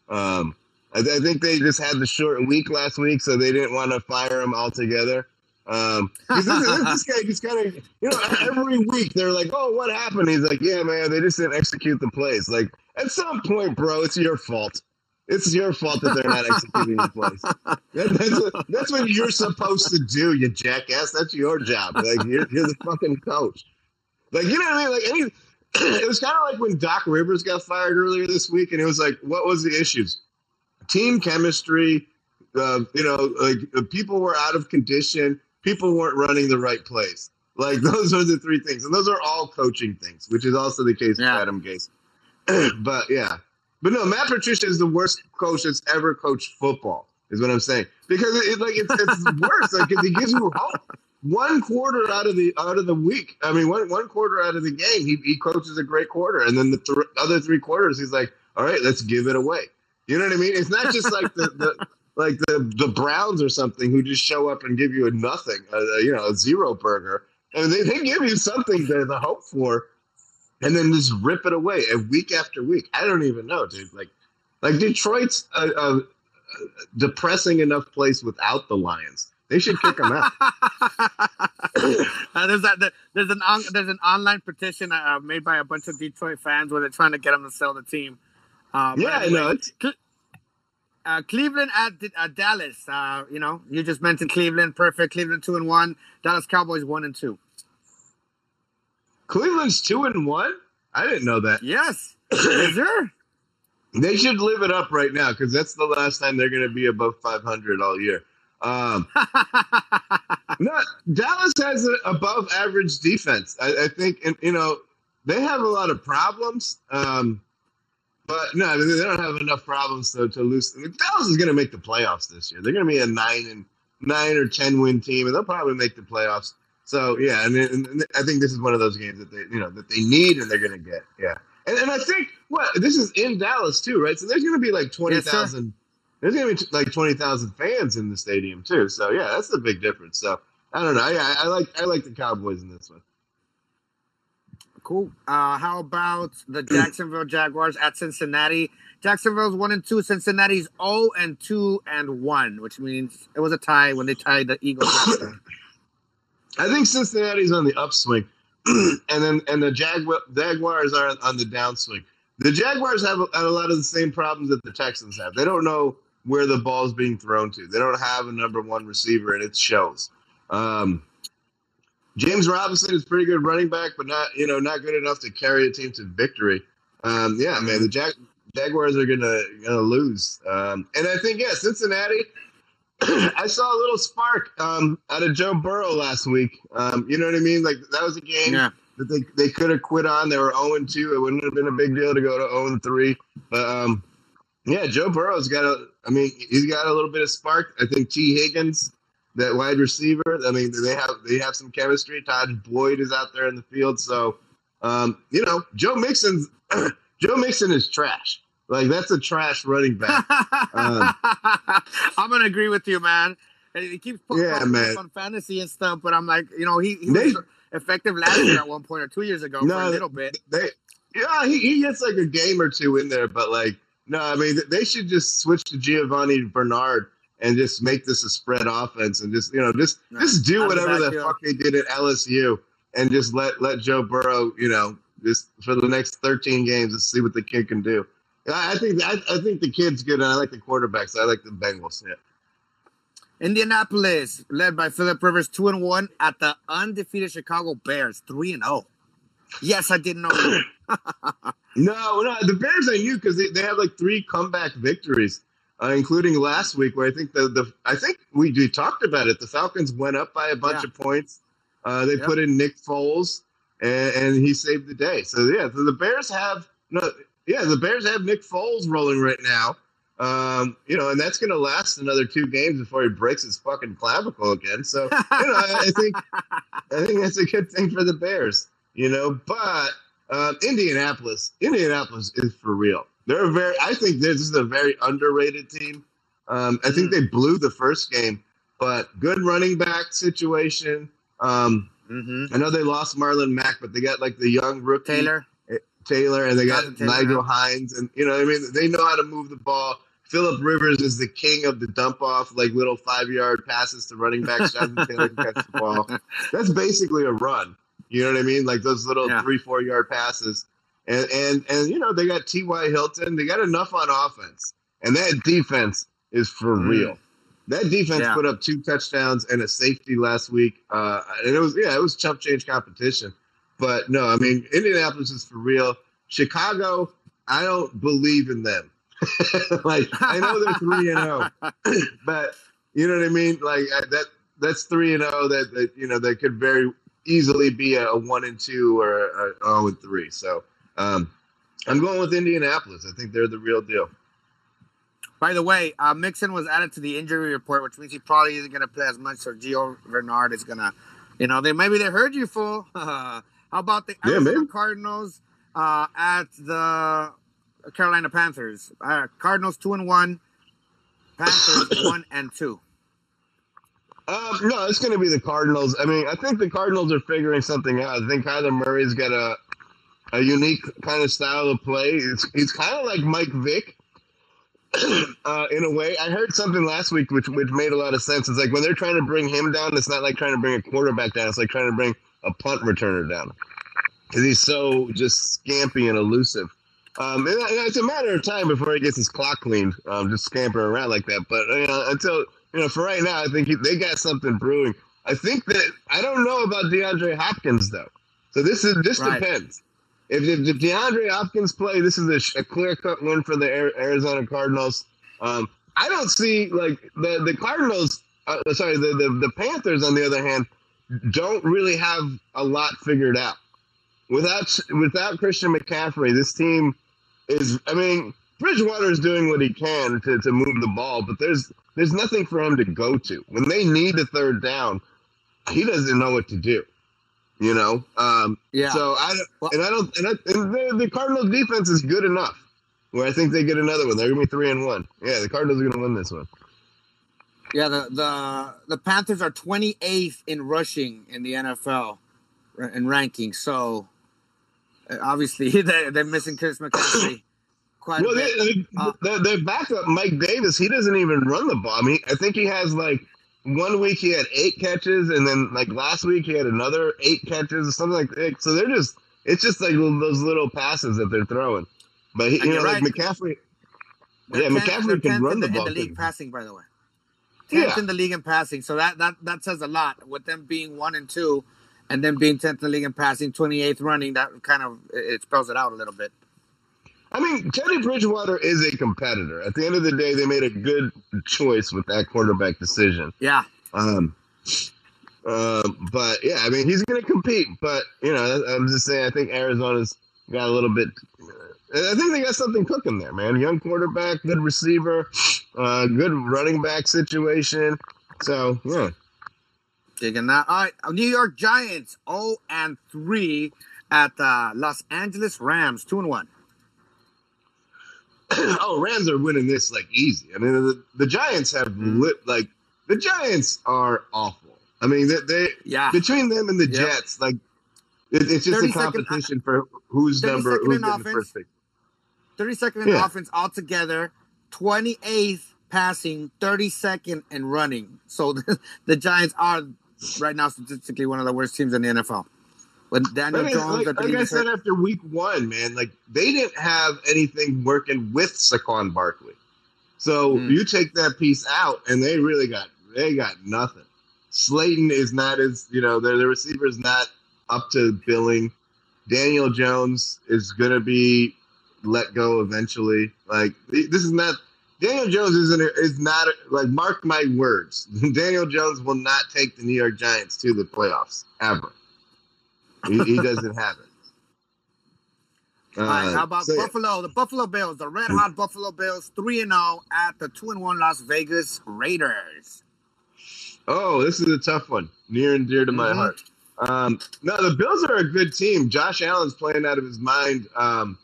Um, I, I think they just had the short week last week, so they didn't want to fire him altogether. Um, this, this, guy just kind of, you know, every week they're like, "Oh, what happened?" He's like, "Yeah, man, they just didn't execute the plays." Like, at some point, bro, it's your fault. It's your fault that they're not executing the plays. That, that's, what, that's what you're supposed to do, you jackass. That's your job. Like, you're, you're the fucking coach. Like, you know what I mean? Like, any, <clears throat> it was kind of like when Doc Rivers got fired earlier this week, and it was like, what was the issues? Team chemistry. Uh, you know, like people were out of condition people weren't running the right plays. Like <laughs> those are the three things, and those are all coaching things, which is also the case yeah. with Adam Gase. <clears throat> but yeah, but no, Matt Patricia is the worst coach that's ever coached football. Is what I'm saying because it, like it's, it's <laughs> worse. Like it gives you hope. One quarter out of the out of the week, I mean, one one quarter out of the game, he, he coaches a great quarter, and then the th- other three quarters, he's like, All right, let's give it away. You know what I mean? It's not just like the, the <laughs> like the the Browns or something who just show up and give you a nothing, a, a, you know, a zero burger, and they, they give you something to, to hope for, and then just rip it away a week after week. I don't even know, dude. Like, like Detroit's a, a, a depressing enough place without the Lions. They should kick them out. uh, there's that. There's an on, there's an online petition uh, made by a bunch of Detroit fans where they're trying to get them to sell the team. Uh, yeah, I know. Uh, Cleveland at, at Dallas. Uh, you know, you just mentioned Cleveland. Perfect. Cleveland two and one. Dallas Cowboys one and two. Cleveland's two and one. I didn't know that. Yes, is there? <clears throat> They should live it up right now because that's the last time they're going to be above 500 all year. Um, <laughs> no, Dallas has an above average defense. I, I, think, and you know, they have a lot of problems. Um, but no, I mean, they don't have enough problems to, to lose. I mean, Dallas is going to make the playoffs this year. They're going to be a nine and nine or ten win team, and they'll probably make the playoffs. So yeah, and, and I think this is one of those games that they you know that they need and they're going to get. Yeah, and, and I think what this is in Dallas too, right? So there's going to be like twenty thousand. Yes, there's to be like twenty thousand fans in the stadium too. So yeah, that's the big difference. So I don't know. Yeah, I, I like I like the Cowboys in this one. Cool. Uh, how about the Jacksonville Jaguars at Cincinnati? Jacksonville's one and two. Cincinnati's zero oh and two and one, which means it was a tie when they tied the Eagles. <coughs> <coughs> I think Cincinnati's on the upswing, <clears throat> and then and the Jagu- Jaguars are on the downswing. The Jaguars have a, a lot of the same problems that the Texans have. They don't know where the ball's being thrown to. They don't have a number one receiver, and it shows. Um, James Robinson is pretty good running back, but not you know not good enough to carry a team to victory. Um, yeah, man, the Jag- Jaguars are gonna gonna lose, um, and I think yeah, Cincinnati. I saw a little spark um, out of Joe Burrow last week. Um, you know what I mean? Like that was a game yeah. that they, they could have quit on. They were 0 2. It wouldn't have been a big deal to go to 0 3. But um, yeah, Joe Burrow's got a. I mean, he's got a little bit of spark. I think Tee Higgins, that wide receiver. I mean, they have they have some chemistry. Todd Boyd is out there in the field, so um, you know, Joe Mixon's <clears throat> Joe Mixon is trash. Like that's a trash running back. um, <laughs> I'm gonna agree with you, man. And He keeps putting yeah, man. on fantasy and stuff, but I'm like, you know, he, he they, was effective last year at one point or two years ago no, for a little bit. They, yeah, he, he gets like a game or two in there, but like, no, I mean, they should just switch to Giovani Bernard and just make this a spread offense and just you know just no, just do whatever the fuck they did at LSU and just let let Joe Burrow you know just for the next 13 games and see what the kid can do. I think I, I think the kid's good, and I like the quarterbacks. I like the Bengals. Yeah. Indianapolis, led by Philip Rivers, two and one at the undefeated Chicago Bears, three and zero. Oh. Yes, I didn't know. <clears throat> <laughs> no, no, the Bears I knew because they, they have like three comeback victories, uh, including last week where I think the the I think we, we talked about it. The Falcons went up by a bunch yeah. of points. Uh, they yep. put in Nick Foles, and, and, he saved the day. So yeah, so the Bears have no yeah, the Bears have Nick Foles rolling right now. Um, you know, and that's going to last another two games before he breaks his fucking clavicle again. So, you know, I, I think I think that's a good thing for the Bears. You know, but uh, Indianapolis, Indianapolis is for real. They're a very. I think this is a very underrated team. Um, I think mm. they blew the first game, but good running back situation. Um, mm-hmm. I know they lost Marlon Mack, but they got like the young rookie Taylor. Taylor, and they got Nyheim Hines, and you know, I mean, they know how to move the ball. Philip Rivers is the king of the dump off, like little five yard passes to running backs. Jonathan <laughs> Taylor can catch the ball. That's basically a run. You know what I mean? Like those little yeah. three, four yard passes. And and and you know, they got T. Y. Hilton. They got enough on offense. And that defense is for mm. real. That defense yeah. put up two touchdowns and a safety last week. Uh, and it was yeah, it was chump change competition. But no, I mean Indianapolis is for real. Chicago, I don't believe in them. <laughs> like I know they're three and zero, oh, <clears throat> but you know what I mean. Like that that's three and zero oh that that you know that could very easily be a, a one and two or a, zero and three. So um, I'm going with Indianapolis. I think they're the real deal. By the way, uh, Mixon was added to the injury report, which means he probably isn't going to play as much. So Gio Bernard is going to, you know, they maybe they heard you, fool. <laughs> How about the yeah, Arizona Cardinals uh, at the Carolina Panthers. Uh, Cardinals two and one. Panthers <coughs> one and two. Um, no, it's going to be the Cardinals. I mean, I think the Cardinals are figuring something out. I think Kyler Murray's got a a unique kind of style of play. It's, he's kind of like Mike Vick. <coughs> uh, in a way, I heard something last week which which made a lot of sense. It's like when they're trying to bring him down, it's not like trying to bring a quarterback down. It's like trying to bring a punt returner down because he's so just scampy and elusive. Um, and, it's a matter of time before he gets his clock cleaned, um, just scampering around like that. But you know, until you know, for right now, I think he, they got something brewing. I think that I don't know about DeAndre Hopkins though. So this is this right. depends. If, if, if, DeAndre Hopkins play, this is a, a clear cut win for the Arizona Cardinals. Um, I don't see like the the Cardinals. Uh, sorry, the, the the Panthers on the other hand don't really have a lot figured out. Without without Christian McCaffrey, this team is. I mean, Bridgewater is doing what he can to, to move the ball, but there's there's nothing for him to go to when they need a third down. He doesn't know what to do. You know. Um, yeah. So I well, and I don't and, I, and the, the Cardinals defense is good enough where I think they get another one. They're gonna be three and one. Yeah, the Cardinals are gonna win this one. Yeah, the the the Panthers are 28th in rushing in the NFL in ranking. So uh, obviously <laughs> they're, they're missing Chris McCaffrey. Quite well, they, uh, their, their backup Mike Davis, he doesn't even run the ball. I mean, I think he has like one week he had eight catches, and then like last week he had another eight catches or something like that. So they're just it's just like those little passes that they're throwing. But he, you know, right. like McCaffrey, they're yeah, McCaffrey can run the, the ball. In the league passing, by the way, tenth yeah. in the league in passing. So that that that says a lot. With them being one and two, and then being tenth in the league in passing, twenty eighth running, that kind of it spells it out a little bit. I mean, Teddy Bridgewater is a competitor. At the end of the day, they made a good choice with that quarterback decision. Yeah. Um, uh, but yeah, I mean, he's going to compete. But you know, I'm just saying, I think Arizona's got a little bit. I think they got something cooking there, man. Young quarterback, good receiver, uh, good running back situation. So yeah, digging that. All right, New York Giants, 0 and three at the Los Angeles Rams, two and one. <clears throat> oh, Rams are winning this like easy. I mean, the, the Giants have mm-hmm. lit like the Giants are awful. I mean, they, they yeah between them and the yep. Jets, like it, it's just a competition second, for who's number who's in offense, the first pick. Thirty second in yeah. offense altogether, twenty eighth passing, thirty second in running. So the, <laughs> the Giants are right now statistically one of the worst teams in the NFL. When Daniel I Jones, like, like I said hurt. after week one, man, like they didn't have anything working with Saquon Barkley. So mm. you take that piece out, and they really got they got nothing. Slayton is not as you know the the receiver is not up to billing. Daniel Jones is gonna be let go eventually. Like this is not Daniel Jones isn't is not like mark my words. <laughs> Daniel Jones will not take the New York Giants to the playoffs ever. He, he doesn't have it. Uh, All right, how about so, Buffalo? The Buffalo Bills, the red hot Buffalo Bills, 3 and 0 at the 2 and 1 Las Vegas Raiders. Oh, this is a tough one. Near and dear to my mm-hmm. heart. Um, no, the Bills are a good team. Josh Allen's playing out of his mind. Um,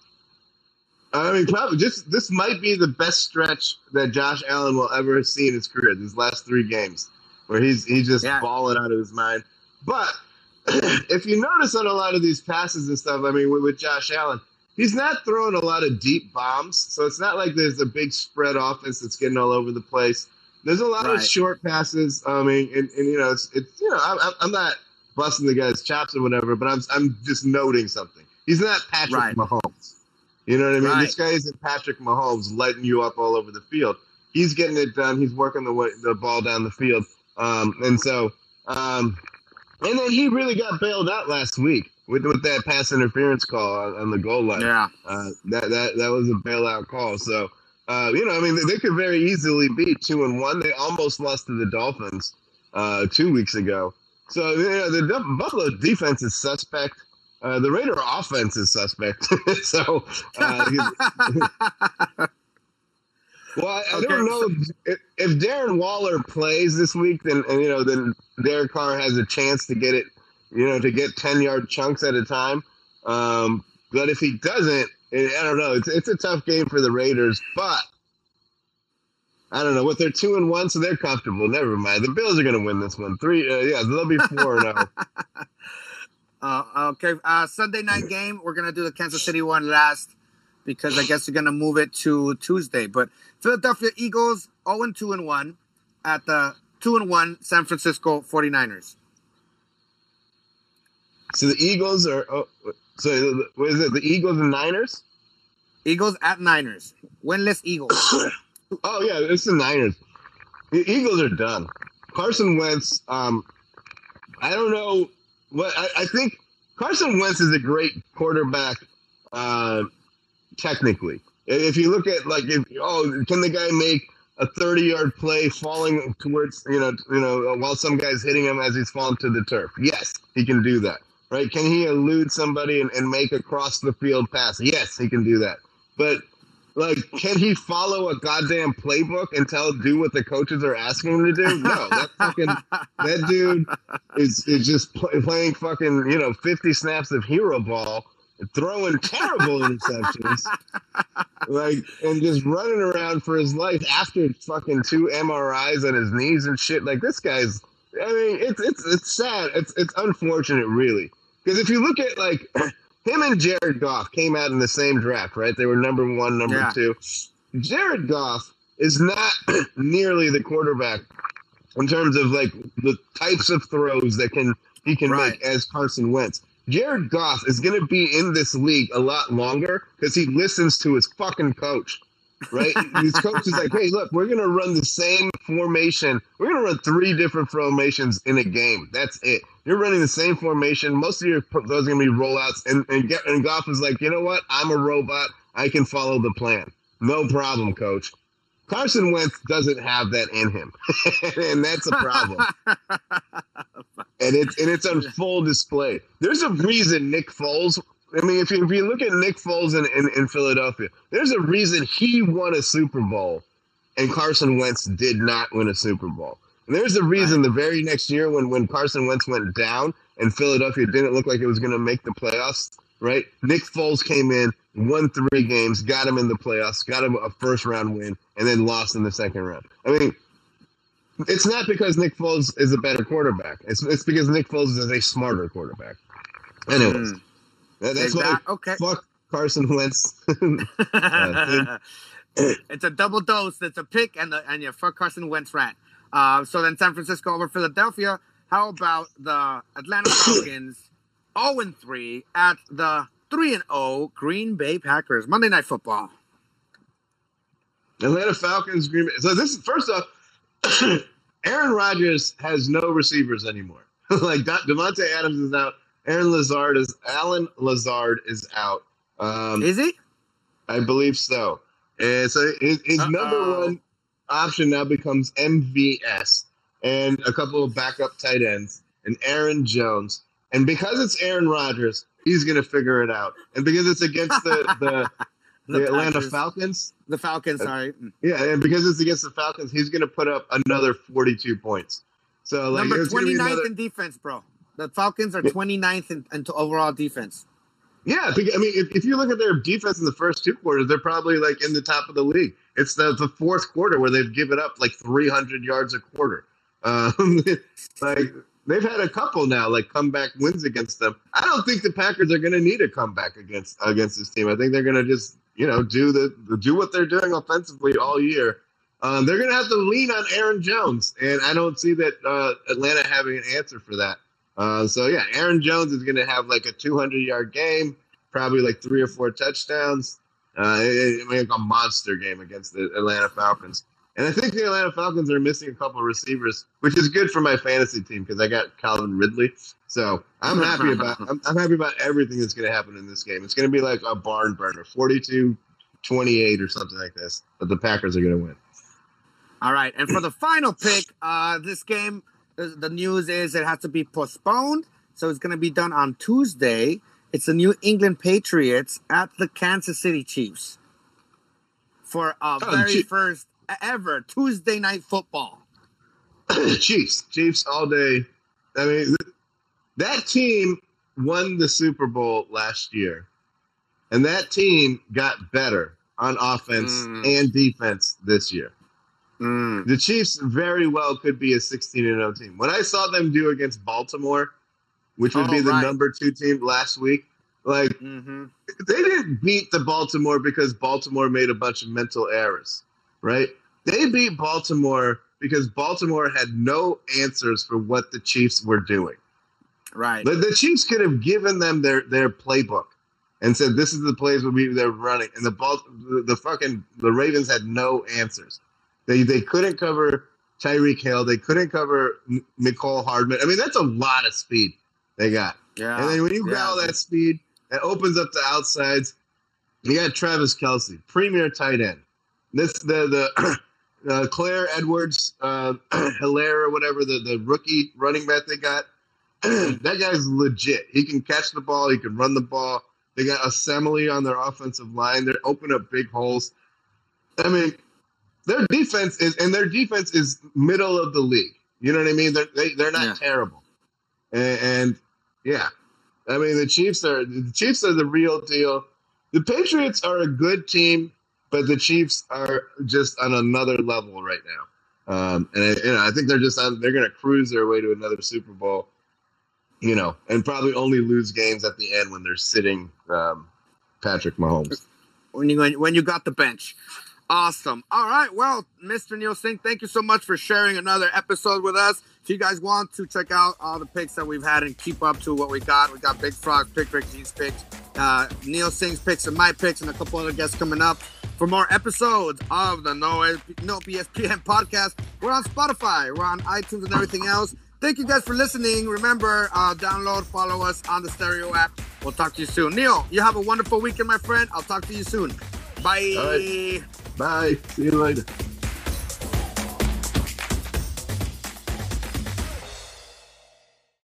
I mean, probably just this might be the best stretch that Josh Allen will ever see in his career. These last three games, where he's he's just yeah. balling out of his mind. But <clears throat> if you notice on a lot of these passes and stuff, I mean, with, with, Josh Allen, he's not throwing a lot of deep bombs. So it's not like there's a big spread offense that's getting all over the place. There's a lot right. of short passes. I mean, and, and you know, it's, it's you know, I'm, I'm not busting the guy's chops or whatever, but I'm I'm just noting something. He's not Patrick right. Mahomes. You know what I mean? Right. This guy isn't Patrick Mahomes lighting you up all over the field. He's getting it done. He's working the way, the ball down the field. Um, and so, um, and then he really got bailed out last week with with that pass interference call on, on the goal line. Yeah, uh, that that that was a bailout call. So uh, you know, I mean, they, they, could very easily be two and one. They almost lost to the Dolphins uh, two weeks ago. So you know, the Buffalo defense is suspect. Uh, the Raider offense is suspect. <laughs> so uh, <laughs> Well, I, I don't know if, if, Darren Waller plays this week, then and, you know then Derek Carr has a chance to get it, you know, to get ten yard chunks at a time. Um, but if he doesn't, I don't know. It's it's a tough game for the Raiders, but I don't know what they're two and one, so they're comfortable. Never mind. The Bills are going to win this one. Three, uh, yeah, they'll be four and zero. <laughs> Uh, okay, uh, Sunday night game. We're gonna do the Kansas City one last because I guess we're gonna move it to Tuesday. But Philadelphia Eagles 0 and 2 and 1 at the 2 and 1 San Francisco 49ers. So the Eagles are. Oh, so what is it? The Eagles and Niners. Eagles at Niners. Winless Eagles. <coughs> oh yeah, it's the Niners. The Eagles are done. Carson Wentz. Um, I don't know what I, I think. Carson Wentz is a great quarterback. Uh, technically, if you look at like if oh, can the guy make a 30 yard play falling towards you know you know while some guy's hitting him as he's falling to the turf? Yes, he can do that right? Can he elude somebody and, and make a cross the field pass? Yes, he can do that. But like, can he follow a goddamn playbook and tell do what the coaches are asking him to do? No, that fucking that dude is is just play, playing fucking you know fifty snaps of hero ball, throwing terrible interceptions, like and just running around for his life after fucking two MRIs on his knees and shit. Like this guy's. I mean, it's it's it's sad. It's it's unfortunate, really. Because if you look at like him and Jared Goff came out in the same draft, right? They were number one, number yeah. two. Jared Goff is not <clears throat> nearly the quarterback in terms of like the types of throws that can he can right. make as Carson Wentz. Jared Goff is going to be in this league a lot longer because he listens to his fucking coach, right? his coach is like, "Hey, look, we're going to run the same formation. We're going to run three different formations in a game. That's it. You're running the same formation. Most of your those are going to be rollouts. And and, get, and Goff is like, you know what? I'm a robot. I can follow the plan. No problem, coach. Carson Wentz doesn't have that in him, <laughs> and that's a problem. <laughs> and it's and it's on full display. There's a reason Nick Foles. I mean, if you, if you look at Nick Foles in, in, in Philadelphia, there's a reason he won a Super Bowl, and Carson Wentz did not win a Super Bowl. And there's a reason the very next year when, when Carson Wentz went down and Philadelphia didn't look like it was going to make the playoffs, right? Nick Foles came in, won three games, got him in the playoffs, got him a first round win, and then lost in the second round. I mean, it's not because Nick Foles is a better quarterback. It's, it's because Nick Foles is a smarter quarterback. Anyways, mm. That's why okay. fuck Carson Wentz. <laughs> uh, <laughs> it's a double dose. It's a pick and the, and your fuck Carson Wentz rat. Uh, so then San Francisco over Philadelphia. How about the Atlanta <coughs> Falcons 0 3 at the 3 and 0 Green Bay Packers? Monday Night Football. Atlanta Falcons, Green Bay. So this is first off, <coughs> Aaron Rodgers has no receivers anymore. <laughs> like Davante Adams is out. Aaron Lazard is Allen Lazard is out. Um, is he? I believe so. And so his, his number one option now becomes MVS and a couple of backup tight ends and Aaron Jones. And because it's Aaron Rodgers, he's going to figure it out. And because it's against the <laughs> the, the, the Atlanta Falcons, the Falcons, uh, sorry, yeah, and because it's against the Falcons, he's going to put up another forty-two points. So like number 29th another... in defense, bro. The Falcons are 29th in, in overall defense. Yeah, I mean, if, if you look at their defense in the first two quarters, they're probably like in the top of the league. It's the, the fourth quarter where they've given up like 300 yards a quarter. Um, <laughs> like they've had a couple now, like comeback wins against them. I don't think the Packers are going to need a comeback against against this team. I think they're going to just you know do the do what they're doing offensively all year. Um, they're going to have to lean on Aaron Jones, and I don't see that uh, Atlanta having an answer for that. Uh, so yeah, Aaron Jones is going to have like a 200 yard game, probably like three or four touchdowns. Uh, it, it like a monster game against the Atlanta Falcons. And I think the Atlanta Falcons are missing a couple of receivers, which is good for my fantasy team because I got Calvin Ridley. So I'm happy about <laughs> I'm, I'm happy about everything that's going to happen in this game. It's going to be like a barn burner, 42-28 or something like this. But the Packers are going to win. All right, and for the final pick, uh, this game, the news is it has to be postponed, so it's going to be done on Tuesday. It's the New England Patriots at the Kansas City Chiefs for a oh, very first ever Tuesday night football. <coughs> Chiefs, Chiefs all day. I mean, that team won the Super Bowl last year, and that team got better on offense Mm. and defense this year. Mm. The Chiefs very well could be a 16 and 0 team. When I saw them do against Baltimore, which would Oh, be the right. number two team last week, like hmm they didn't beat the Baltimore because Baltimore made a bunch of mental errors, right? They beat Baltimore because Baltimore had no answers for what the Chiefs were doing. Right. The, the Chiefs could have given them their their playbook and said, "This is the plays where we they're running," and the ball, the, the fucking the Ravens had no answers. They they couldn't cover Tyreek Hill. They couldn't cover Mecole Hardman. I mean, that's a lot of speed they got. Yeah. And then when you got all that speed, it opens up the outsides. You got Travis Kelce, premier tight end. This the the <clears throat> uh, Claire Edwards, uh, <clears throat> Helaire or whatever the the rookie running back they got. <clears throat> that guy's legit. He can catch the ball. He can run the ball. They got assembly on their offensive line. They're open up big holes. I mean, their defense is and their defense is middle of the league. You know what I mean? They're they, they're not Yeah. terrible. And, and yeah, I mean the Chiefs are the Chiefs are the real deal. The Patriots are a good team, but the Chiefs are just on another level right now. Um, and I, you know, I think they're just on, they're going to cruise their way to another Super Bowl. You know, and probably only lose games at the end when they're sitting um, Patrick Mahomes. when you when you got the bench. Awesome. All right. Well, Mr. Neil Singh, thank you so much for sharing another episode with us. If you guys want to check out all the picks that we've had and keep up to what we got, we got Big Frog, Pick Ricky's picks, uh, Neil Singh's picks, and my picks, and a couple other guests coming up. For more episodes of the No, no BSPN podcast, we're on Spotify, we're on iTunes, and everything else. Thank you guys for listening. Remember, uh, download, follow us on the Stereo app. We'll talk to you soon. Neil, you have a wonderful weekend, my friend. I'll talk to you soon. Bye. Bye. See you later.